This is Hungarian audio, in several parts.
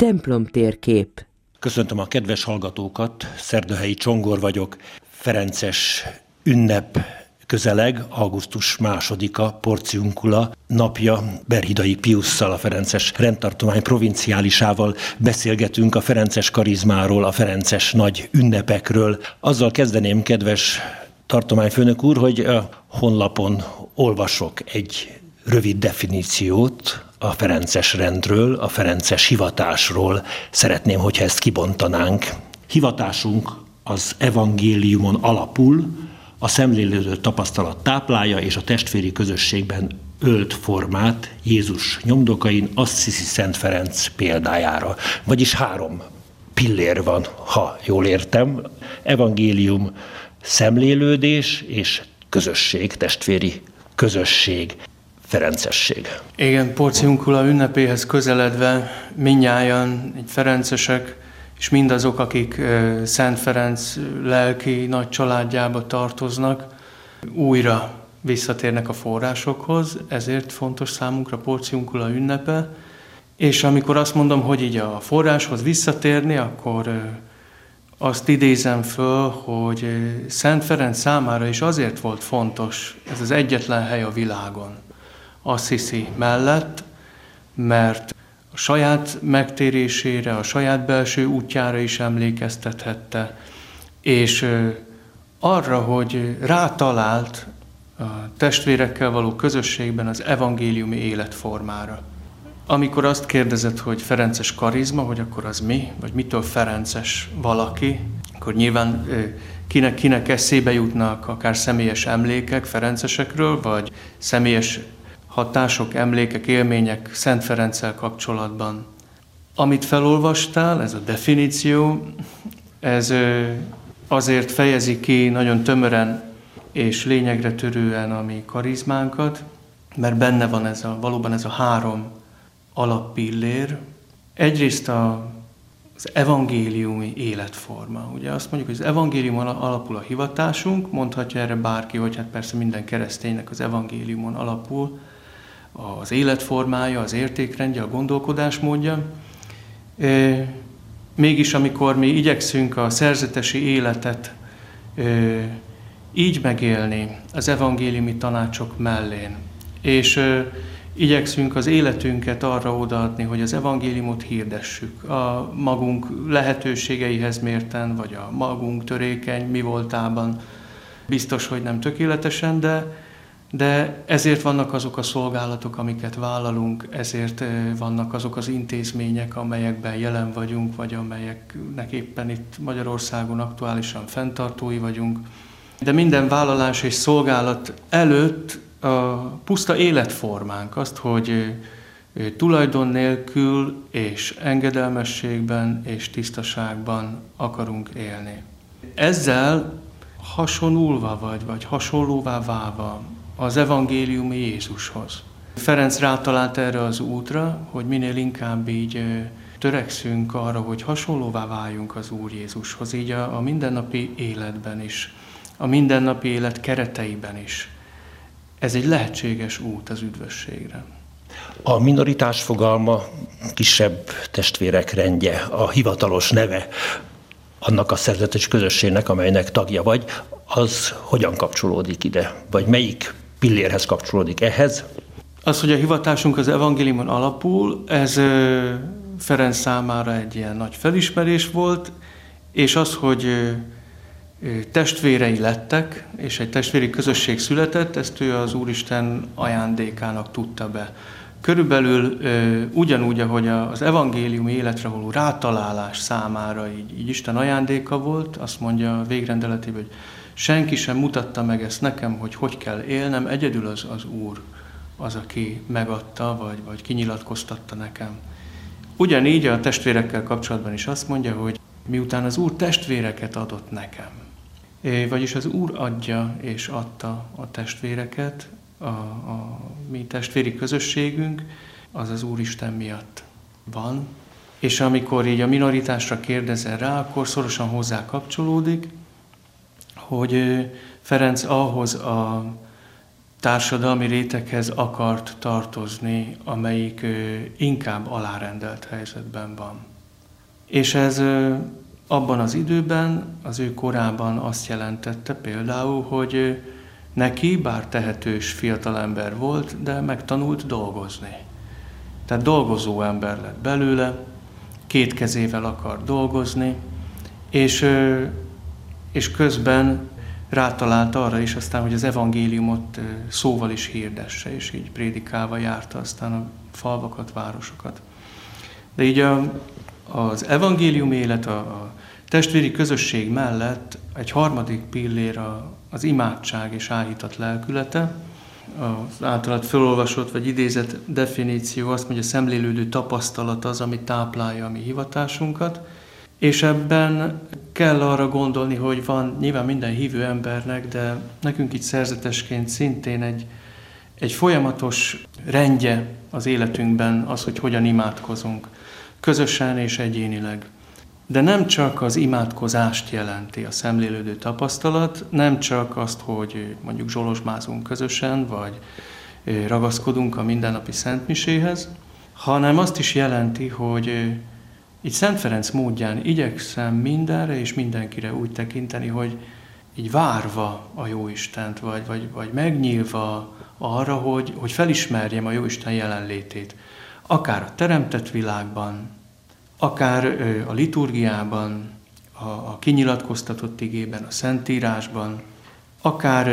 templom térkép. Köszöntöm a kedves hallgatókat, Szerdahelyi Csongor vagyok, Ferences ünnep közeleg, augusztus másodika, Porciunkula napja, Berhidai Piusszal, a Ferences rendtartomány provinciálisával beszélgetünk a Ferences karizmáról, a Ferences nagy ünnepekről. Azzal kezdeném, kedves tartományfőnök úr, hogy a honlapon olvasok egy rövid definíciót a Ferences rendről, a Ferences hivatásról. Szeretném, hogyha ezt kibontanánk. Hivatásunk az evangéliumon alapul, a szemlélődő tapasztalat táplálja, és a testvéri közösségben ölt formát Jézus nyomdokain Assisi Szent Ferenc példájára. Vagyis három pillér van, ha jól értem. Evangélium, szemlélődés és közösség, testvéri közösség. Ferencesség. Igen, Porciunkula ünnepéhez közeledve minnyáján egy ferencesek, és mindazok, akik Szent Ferenc lelki nagy családjába tartoznak, újra visszatérnek a forrásokhoz, ezért fontos számunkra Porciunkula ünnepe, és amikor azt mondom, hogy így a forráshoz visszatérni, akkor azt idézem föl, hogy Szent Ferenc számára is azért volt fontos, ez az egyetlen hely a világon, Assisi mellett, mert a saját megtérésére, a saját belső útjára is emlékeztethette, és arra, hogy rátalált a testvérekkel való közösségben az evangéliumi életformára. Amikor azt kérdezett, hogy Ferences karizma, hogy akkor az mi, vagy mitől Ferences valaki, akkor nyilván kinek, kinek eszébe jutnak akár személyes emlékek Ferencesekről, vagy személyes hatások, emlékek, élmények Szent Ferenccel kapcsolatban. Amit felolvastál, ez a definíció, ez azért fejezi ki nagyon tömören és lényegre törően a mi karizmánkat, mert benne van ez a, valóban ez a három alappillér. Egyrészt a, az evangéliumi életforma. Ugye azt mondjuk, hogy az evangéliumon alapul a hivatásunk, mondhatja erre bárki, hogy hát persze minden kereszténynek az evangéliumon alapul, az életformája, az értékrendje, a gondolkodásmódja. Mégis, amikor mi igyekszünk a szerzetesi életet így megélni az evangéliumi tanácsok mellén, és igyekszünk az életünket arra odaadni, hogy az evangéliumot hirdessük a magunk lehetőségeihez mérten, vagy a magunk törékeny mi voltában. Biztos, hogy nem tökéletesen, de de ezért vannak azok a szolgálatok, amiket vállalunk, ezért vannak azok az intézmények, amelyekben jelen vagyunk, vagy amelyeknek éppen itt Magyarországon aktuálisan fenntartói vagyunk. De minden vállalás és szolgálat előtt a puszta életformánk, azt, hogy tulajdon nélkül és engedelmességben és tisztaságban akarunk élni. Ezzel hasonulva vagy, vagy hasonlóvá válva az evangéliumi Jézushoz. Ferenc rátalált erre az útra, hogy minél inkább így törekszünk arra, hogy hasonlóvá váljunk az Úr Jézushoz, így a, a mindennapi életben is, a mindennapi élet kereteiben is. Ez egy lehetséges út az üdvösségre. A minoritás fogalma kisebb testvérek rendje, a hivatalos neve annak a szerzetes közösségnek, amelynek tagja vagy, az hogyan kapcsolódik ide? Vagy melyik pillérhez kapcsolódik ehhez. Az, hogy a hivatásunk az evangéliumon alapul, ez Ferenc számára egy ilyen nagy felismerés volt, és az, hogy testvérei lettek, és egy testvéri közösség született, ezt ő az Úristen ajándékának tudta be. Körülbelül ugyanúgy, ahogy az evangélium életre való rátalálás számára így, így Isten ajándéka volt, azt mondja a végrendeletében, hogy Senki sem mutatta meg ezt nekem, hogy hogy kell élnem, egyedül az, az Úr az, aki megadta, vagy, vagy kinyilatkoztatta nekem. Ugyanígy a testvérekkel kapcsolatban is azt mondja, hogy miután az Úr testvéreket adott nekem, vagyis az Úr adja és adta a testvéreket, a, a mi testvéri közösségünk, az az Úristen miatt van. És amikor így a minoritásra kérdezel rá, akkor szorosan hozzá kapcsolódik, hogy Ferenc ahhoz a társadalmi réteghez akart tartozni, amelyik inkább alárendelt helyzetben van. És ez abban az időben, az ő korában azt jelentette például, hogy neki, bár tehetős fiatalember volt, de megtanult dolgozni. Tehát dolgozó ember lett belőle, két kezével akar dolgozni, és, és közben rátalált arra is aztán, hogy az evangéliumot szóval is hirdesse, és így prédikálva járta aztán a falvakat, városokat. De így a, az evangélium élet, a, a testvéri közösség mellett egy harmadik pillér a, az imádság és áhítat lelkülete. Az általad felolvasott vagy idézett definíció azt mondja, a szemlélődő tapasztalat az, ami táplálja a mi hivatásunkat, és ebben kell arra gondolni, hogy van nyilván minden hívő embernek, de nekünk itt szerzetesként szintén egy, egy folyamatos rendje az életünkben az, hogy hogyan imádkozunk, közösen és egyénileg. De nem csak az imádkozást jelenti a szemlélődő tapasztalat, nem csak azt, hogy mondjuk zsolozsmázunk közösen, vagy ragaszkodunk a mindennapi szentmiséhez, hanem azt is jelenti, hogy így Szent Ferenc módján igyekszem mindenre és mindenkire úgy tekinteni, hogy így várva a Jóistent, vagy, vagy, vagy megnyílva arra, hogy, hogy felismerjem a Jóisten jelenlétét. Akár a teremtett világban, akár a liturgiában, a, a kinyilatkoztatott igében, a Szentírásban, akár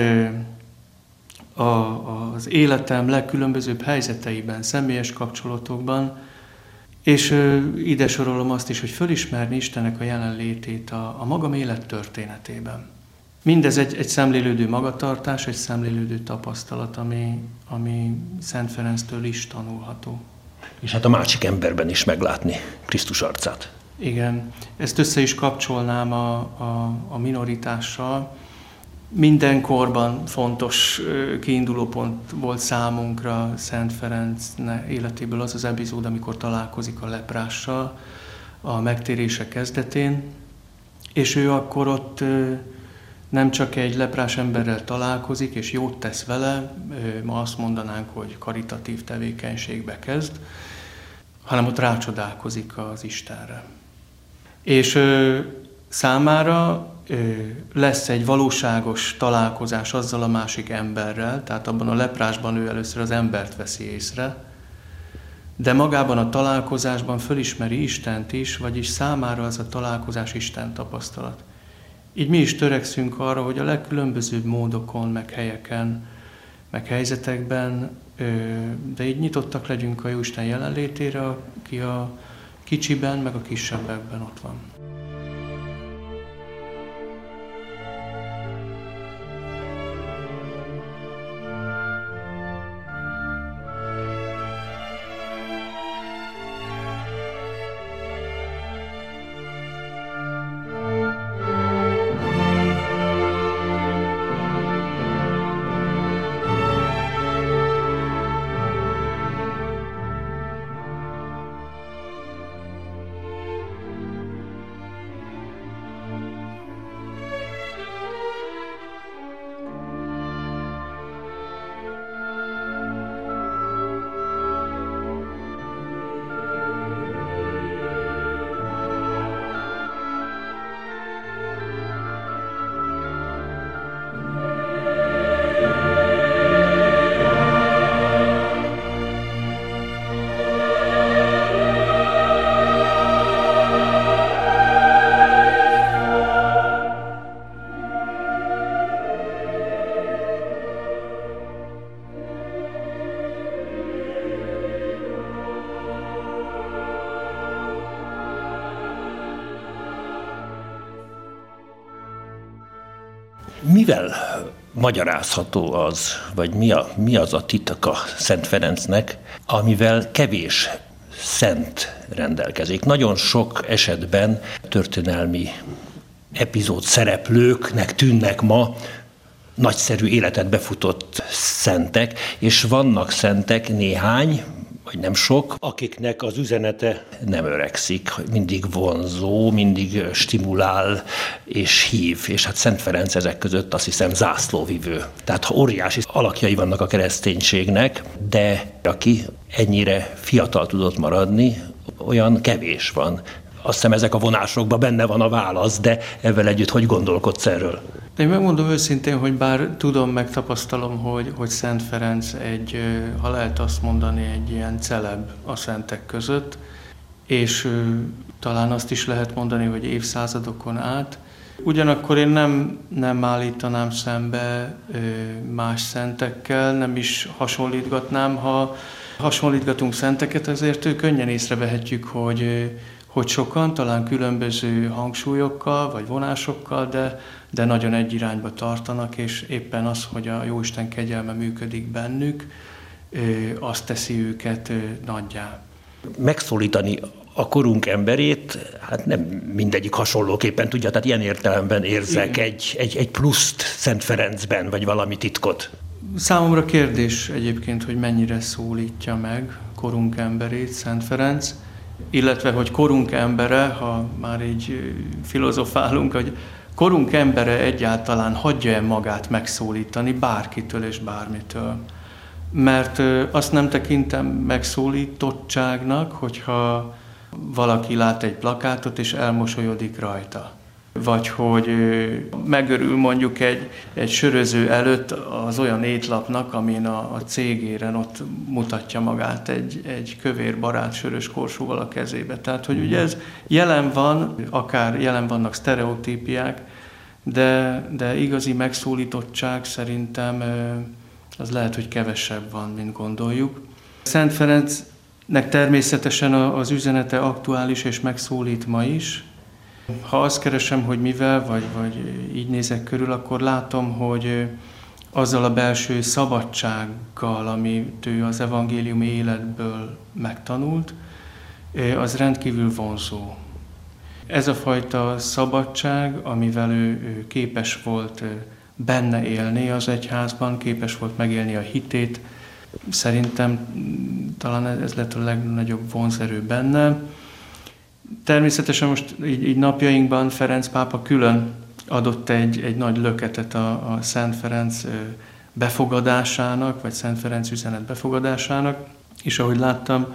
a, az életem legkülönbözőbb helyzeteiben, személyes kapcsolatokban, és ide sorolom azt is, hogy fölismerni Istennek a jelenlétét a, a magam élet történetében. Mindez egy, egy szemlélődő magatartás, egy szemlélődő tapasztalat, ami, ami Szent Ferenctől is tanulható. És hát a másik emberben is meglátni Krisztus arcát. Igen, ezt össze is kapcsolnám a, a, a minoritással. Minden korban fontos kiindulópont volt számunkra Szent Ferenc életéből az az epizód, amikor találkozik a leprással a megtérése kezdetén, és ő akkor ott nem csak egy leprás emberrel találkozik, és jót tesz vele, ma azt mondanánk, hogy karitatív tevékenységbe kezd, hanem ott rácsodálkozik az Istenre. És számára lesz egy valóságos találkozás azzal a másik emberrel, tehát abban a leprásban ő először az embert veszi észre, de magában a találkozásban fölismeri Istent is, vagyis számára az a találkozás Isten tapasztalat. Így mi is törekszünk arra, hogy a legkülönbözőbb módokon, meg helyeken, meg helyzetekben, de így nyitottak legyünk a Jóisten jelenlétére, aki a kicsiben, meg a kisebbekben ott van. Magyarázható az, vagy mi, a, mi az a titaka Szent Ferencnek, amivel kevés szent rendelkezik. Nagyon sok esetben történelmi epizód szereplőknek tűnnek ma nagyszerű életet befutott szentek, és vannak szentek néhány, vagy nem sok, akiknek az üzenete nem öregszik, mindig vonzó, mindig stimulál és hív. És hát Szent Ferenc ezek között azt hiszem zászlóvivő. Tehát ha óriási alakjai vannak a kereszténységnek, de aki ennyire fiatal tudott maradni, olyan kevés van. Azt hiszem ezek a vonásokban benne van a válasz, de ezzel együtt hogy gondolkodsz erről? Én megmondom őszintén, hogy bár tudom, megtapasztalom, hogy, hogy Szent Ferenc egy, ha lehet azt mondani, egy ilyen celeb a szentek között, és talán azt is lehet mondani, hogy évszázadokon át. Ugyanakkor én nem, nem állítanám szembe más szentekkel, nem is hasonlítgatnám, ha hasonlítgatunk szenteket, ezért könnyen észrevehetjük, hogy, hogy sokan, talán különböző hangsúlyokkal vagy vonásokkal, de, de nagyon egy irányba tartanak, és éppen az, hogy a Jóisten kegyelme működik bennük, azt teszi őket nagyjá. Megszólítani a korunk emberét, hát nem mindegyik hasonlóképpen tudja, tehát ilyen értelemben érzek egy, egy, egy pluszt Szent Ferencben, vagy valami titkot. Számomra kérdés egyébként, hogy mennyire szólítja meg korunk emberét Szent Ferenc, illetve hogy korunk embere, ha már így filozofálunk, hogy korunk embere egyáltalán hagyja-e magát megszólítani bárkitől és bármitől. Mert azt nem tekintem megszólítottságnak, hogyha valaki lát egy plakátot és elmosolyodik rajta vagy hogy megörül mondjuk egy, egy söröző előtt az olyan étlapnak, amin a, a cégéren ott mutatja magát egy, egy kövér barát sörös korsóval a kezébe. Tehát, hogy ugye ez jelen van, akár jelen vannak sztereotípiák, de, de igazi megszólítottság szerintem az lehet, hogy kevesebb van, mint gondoljuk. Szent Ferencnek természetesen az üzenete aktuális és megszólít ma is, ha azt keresem, hogy mivel, vagy, vagy így nézek körül, akkor látom, hogy azzal a belső szabadsággal, amit ő az evangélium életből megtanult, az rendkívül vonzó. Ez a fajta szabadság, amivel ő, ő képes volt benne élni az egyházban, képes volt megélni a hitét, szerintem talán ez lett a legnagyobb vonzerő benne. Természetesen most így, így napjainkban Ferenc pápa külön adott egy, egy nagy löketet a, a Szent Ferenc befogadásának, vagy Szent Ferenc üzenet befogadásának, és ahogy láttam,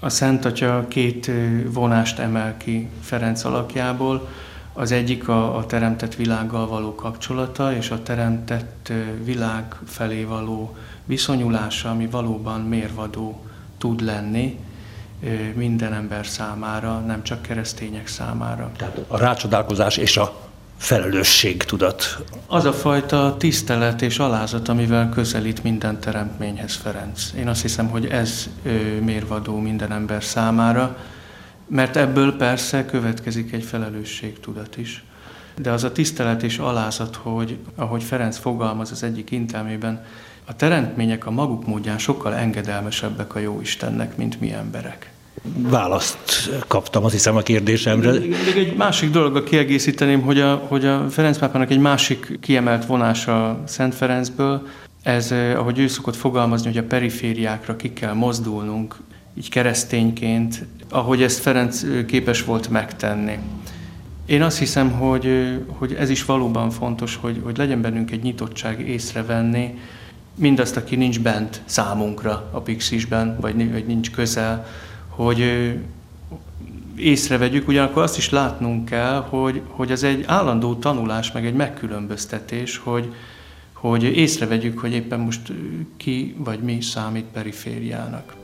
a Szent Atya két vonást emel ki Ferenc alakjából. Az egyik a, a teremtett világgal való kapcsolata, és a teremtett világ felé való viszonyulása, ami valóban mérvadó tud lenni, minden ember számára, nem csak keresztények számára. Tehát a rácsodálkozás és a felelősség tudat. Az a fajta tisztelet és alázat, amivel közelít minden teremtményhez Ferenc. Én azt hiszem, hogy ez mérvadó minden ember számára, mert ebből persze következik egy felelősségtudat is. De az a tisztelet és alázat, hogy ahogy Ferenc fogalmaz az egyik intelmében, a teremtmények a maguk módján sokkal engedelmesebbek a jó Istennek, mint mi emberek. Választ kaptam, azt hiszem a kérdésemre. Még, egy másik dologgal kiegészíteném, hogy a, hogy a Ferenc pápának egy másik kiemelt vonása Szent Ferencből, ez, eh, ahogy ő szokott fogalmazni, hogy a perifériákra ki kell mozdulnunk, így keresztényként, ahogy ezt Ferenc eh, képes volt megtenni. Én azt hiszem, hogy, eh, hogy ez is valóban fontos, hogy, hogy legyen bennünk egy nyitottság észrevenni, mindazt, aki nincs bent számunkra a Pixisben, vagy, vagy nincs közel, hogy észrevegyük, ugyanakkor azt is látnunk kell, hogy, hogy ez egy állandó tanulás, meg egy megkülönböztetés, hogy, hogy észrevegyük, hogy éppen most ki vagy mi számít perifériának.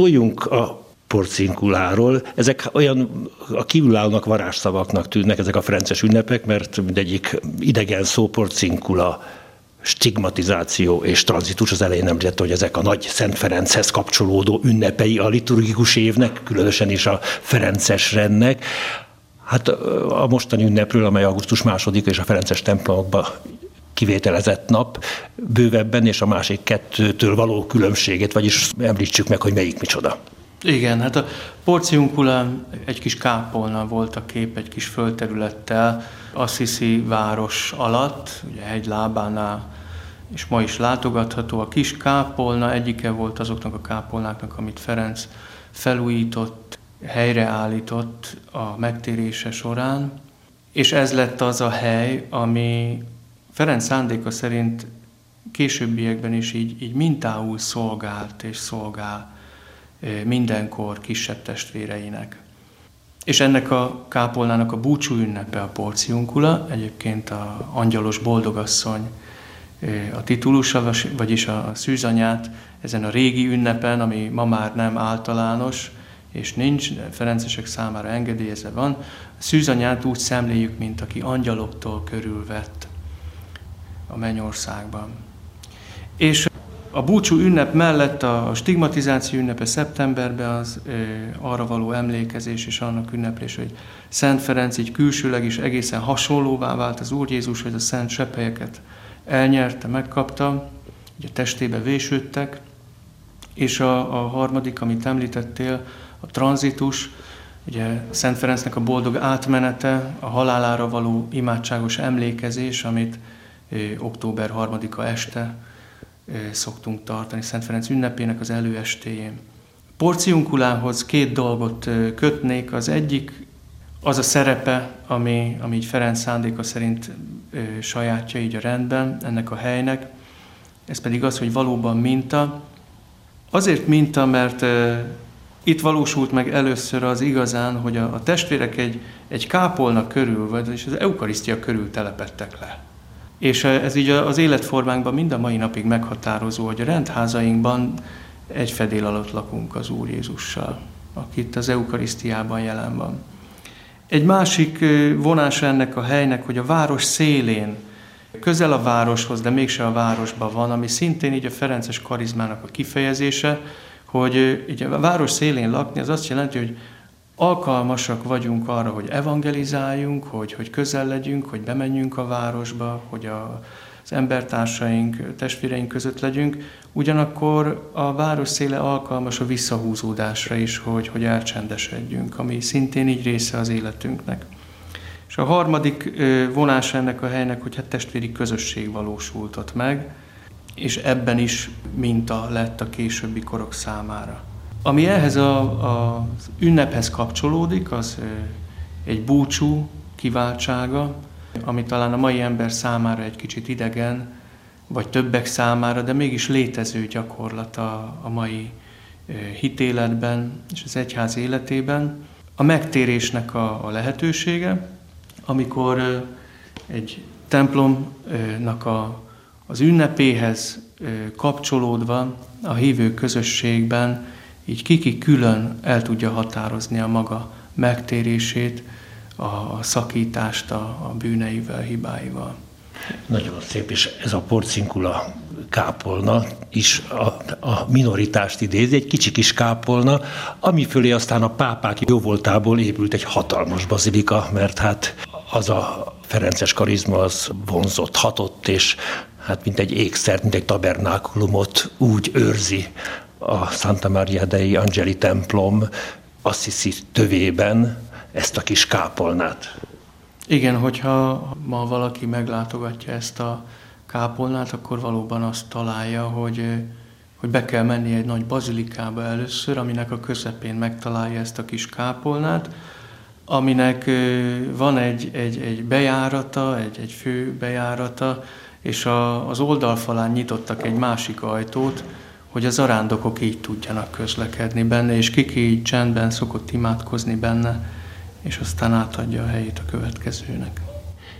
Szóljunk a porcinkuláról. Ezek olyan a kívülállónak varázsszavaknak tűnnek ezek a frances ünnepek, mert mindegyik idegen szó porcinkula. stigmatizáció és tranzitus, az elején említett, hogy ezek a nagy Szent Ferenchez kapcsolódó ünnepei a liturgikus évnek, különösen is a Ferences rendnek. Hát a mostani ünnepről, amely augusztus második és a Ferences templomokban kivételezett nap bővebben, és a másik kettőtől való különbségét, vagyis említsük meg, hogy melyik micsoda. Igen, hát a porciunkulán egy kis kápolna volt a kép, egy kis földterülettel, Assisi város alatt, ugye hegy lábánál, és ma is látogatható. A kis kápolna egyike volt azoknak a kápolnáknak, amit Ferenc felújított, helyreállított a megtérése során, és ez lett az a hely, ami Ferenc szándéka szerint későbbiekben is így, így mintául szolgált és szolgál mindenkor kisebb testvéreinek. És ennek a kápolnának a búcsú ünnepe a porciunkula, egyébként a angyalos boldogasszony a titulusa, vagyis a szűzanyát ezen a régi ünnepen, ami ma már nem általános, és nincs, de ferencesek számára engedélyezve van, a szűzanyát úgy szemléljük, mint aki angyaloktól körülvett a mennyországban. És a búcsú ünnep mellett a stigmatizáció ünnepe szeptemberben az ö, arra való emlékezés és annak ünneplés, hogy Szent Ferenc így külsőleg is egészen hasonlóvá vált az Úr Jézus, hogy a szent seppelyeket elnyerte, megkapta, ugye testébe vésődtek, és a, a harmadik, amit említettél, a tranzitus, ugye Szent Ferencnek a boldog átmenete, a halálára való imádságos emlékezés, amit október harmadika este szoktunk tartani Szent Ferenc ünnepének az előestéjén. Porciunkulához két dolgot kötnék. Az egyik az a szerepe, ami, ami így Ferenc szándéka szerint sajátja így a rendben ennek a helynek. Ez pedig az, hogy valóban minta. Azért minta, mert itt valósult meg először az igazán, hogy a, a testvérek egy, egy kápolna körül, vagy és az eukarisztia körül telepettek le. És ez így az életformánkban mind a mai napig meghatározó, hogy a rendházainkban egy fedél alatt lakunk az Úr Jézussal, aki itt az eukarisztiában jelen van. Egy másik vonás ennek a helynek, hogy a város szélén, közel a városhoz, de mégse a városban van, ami szintén így a Ferences karizmának a kifejezése, hogy így a város szélén lakni, az azt jelenti, hogy alkalmasak vagyunk arra, hogy evangelizáljunk, hogy, hogy közel legyünk, hogy bemenjünk a városba, hogy a, az embertársaink, testvéreink között legyünk, ugyanakkor a város széle alkalmas a visszahúzódásra is, hogy, hogy elcsendesedjünk, ami szintén így része az életünknek. És a harmadik vonás ennek a helynek, hogy hát testvéri közösség valósult ott meg, és ebben is minta lett a későbbi korok számára. Ami ehhez a, a, az ünnephez kapcsolódik, az egy búcsú kiváltsága, ami talán a mai ember számára egy kicsit idegen, vagy többek számára, de mégis létező gyakorlat a, a mai hitéletben és az egyház életében. A megtérésnek a, a lehetősége, amikor egy templomnak a, az ünnepéhez kapcsolódva a hívő közösségben így kiki külön el tudja határozni a maga megtérését, a szakítást a, a bűneivel, hibáival. Nagyon szép, és ez a porcinkula kápolna is a, a minoritást idézi, egy kicsi kis kápolna, ami fölé aztán a pápák jóvoltából épült egy hatalmas bazilika, mert hát az a Ferences karizma az vonzott, hatott, és hát mint egy ékszert, mint egy tabernákulumot úgy őrzi a Santa Maria dei Angeli templom Assisi tövében ezt a kis kápolnát. Igen, hogyha ma valaki meglátogatja ezt a kápolnát, akkor valóban azt találja, hogy, hogy be kell menni egy nagy bazilikába először, aminek a közepén megtalálja ezt a kis kápolnát, aminek van egy, egy, egy bejárata, egy, egy fő bejárata, és a, az oldalfalán nyitottak egy másik ajtót, hogy az arándokok így tudjanak közlekedni benne, és kiki így csendben szokott imádkozni benne, és aztán átadja a helyét a következőnek.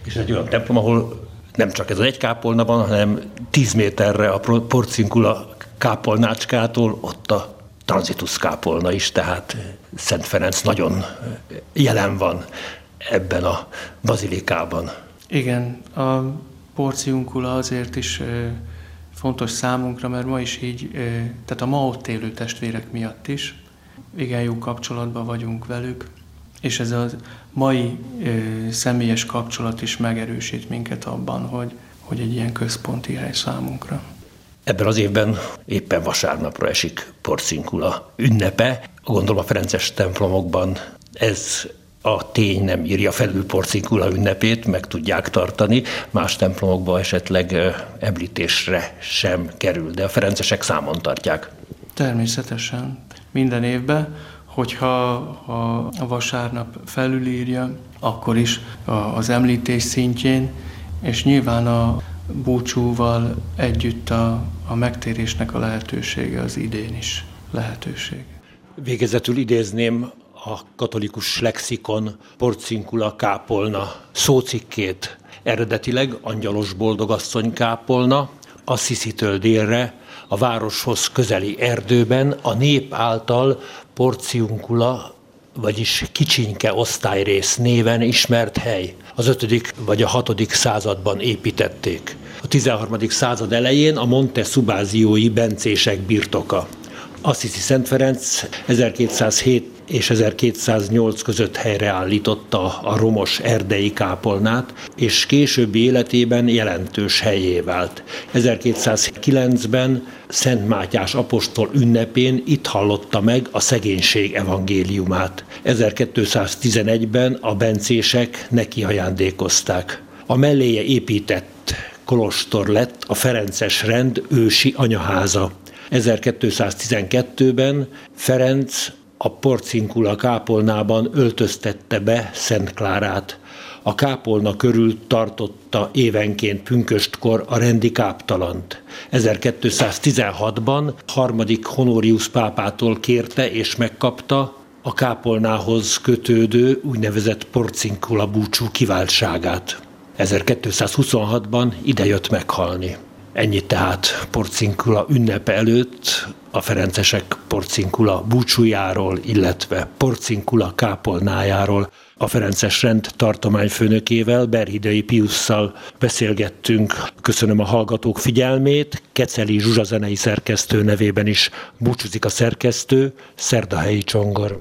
És egy olyan templom, ahol nem csak ez az egy kápolna van, hanem 10 méterre a porcinkula kápolnácskától ott a transitus kápolna is, tehát Szent Ferenc nagyon jelen van ebben a bazilikában. Igen, a porciunkula azért is fontos számunkra, mert ma is így, tehát a ma ott élő testvérek miatt is, igen jó kapcsolatban vagyunk velük, és ez a mai személyes kapcsolat is megerősít minket abban, hogy, hogy egy ilyen központi hely számunkra. Ebben az évben éppen vasárnapra esik Porcinkula ünnepe. Gondolom a Ferences templomokban ez a tény nem írja felül Porcinkula ünnepét, meg tudják tartani, más templomokban esetleg említésre sem kerül, de a ferencesek számon tartják. Természetesen. Minden évben, hogyha a vasárnap felülírja, akkor is az említés szintjén, és nyilván a búcsúval együtt a, a megtérésnek a lehetősége az idén is lehetőség. Végezetül idézném a katolikus lexikon porcinkula kápolna szócikkét. Eredetileg angyalos boldogasszony kápolna, Assisi-től délre, a városhoz közeli erdőben a nép által porciunkula, vagyis kicsinke osztályrész néven ismert hely. Az 5. vagy a 6. században építették. A 13. század elején a Monte Subáziói bencések birtoka. Assisi Szent Ferenc 1207 és 1208 között helyreállította a romos erdei kápolnát, és későbbi életében jelentős helyé vált. 1209-ben Szent Mátyás apostol ünnepén itt hallotta meg a szegénység evangéliumát. 1211-ben a bencések neki ajándékozták. A melléje épített kolostor lett a Ferences rend ősi anyaháza. 1212-ben Ferenc a porcinkula kápolnában öltöztette be Szent Klárát. A kápolna körül tartotta évenként pünköstkor a rendi káptalant. 1216-ban harmadik Honorius pápától kérte és megkapta a kápolnához kötődő úgynevezett porcinkula búcsú kiváltságát. 1226-ban idejött meghalni. Ennyi tehát porcinkula ünnepe előtt a ferencesek porcinkula búcsújáról, illetve porcinkula kápolnájáról. A Ferences rend tartományfőnökével, Berhidei Piusszal beszélgettünk. Köszönöm a hallgatók figyelmét. Keceli Zsuzsa zenei szerkesztő nevében is búcsúzik a szerkesztő, Szerdahelyi Csongor.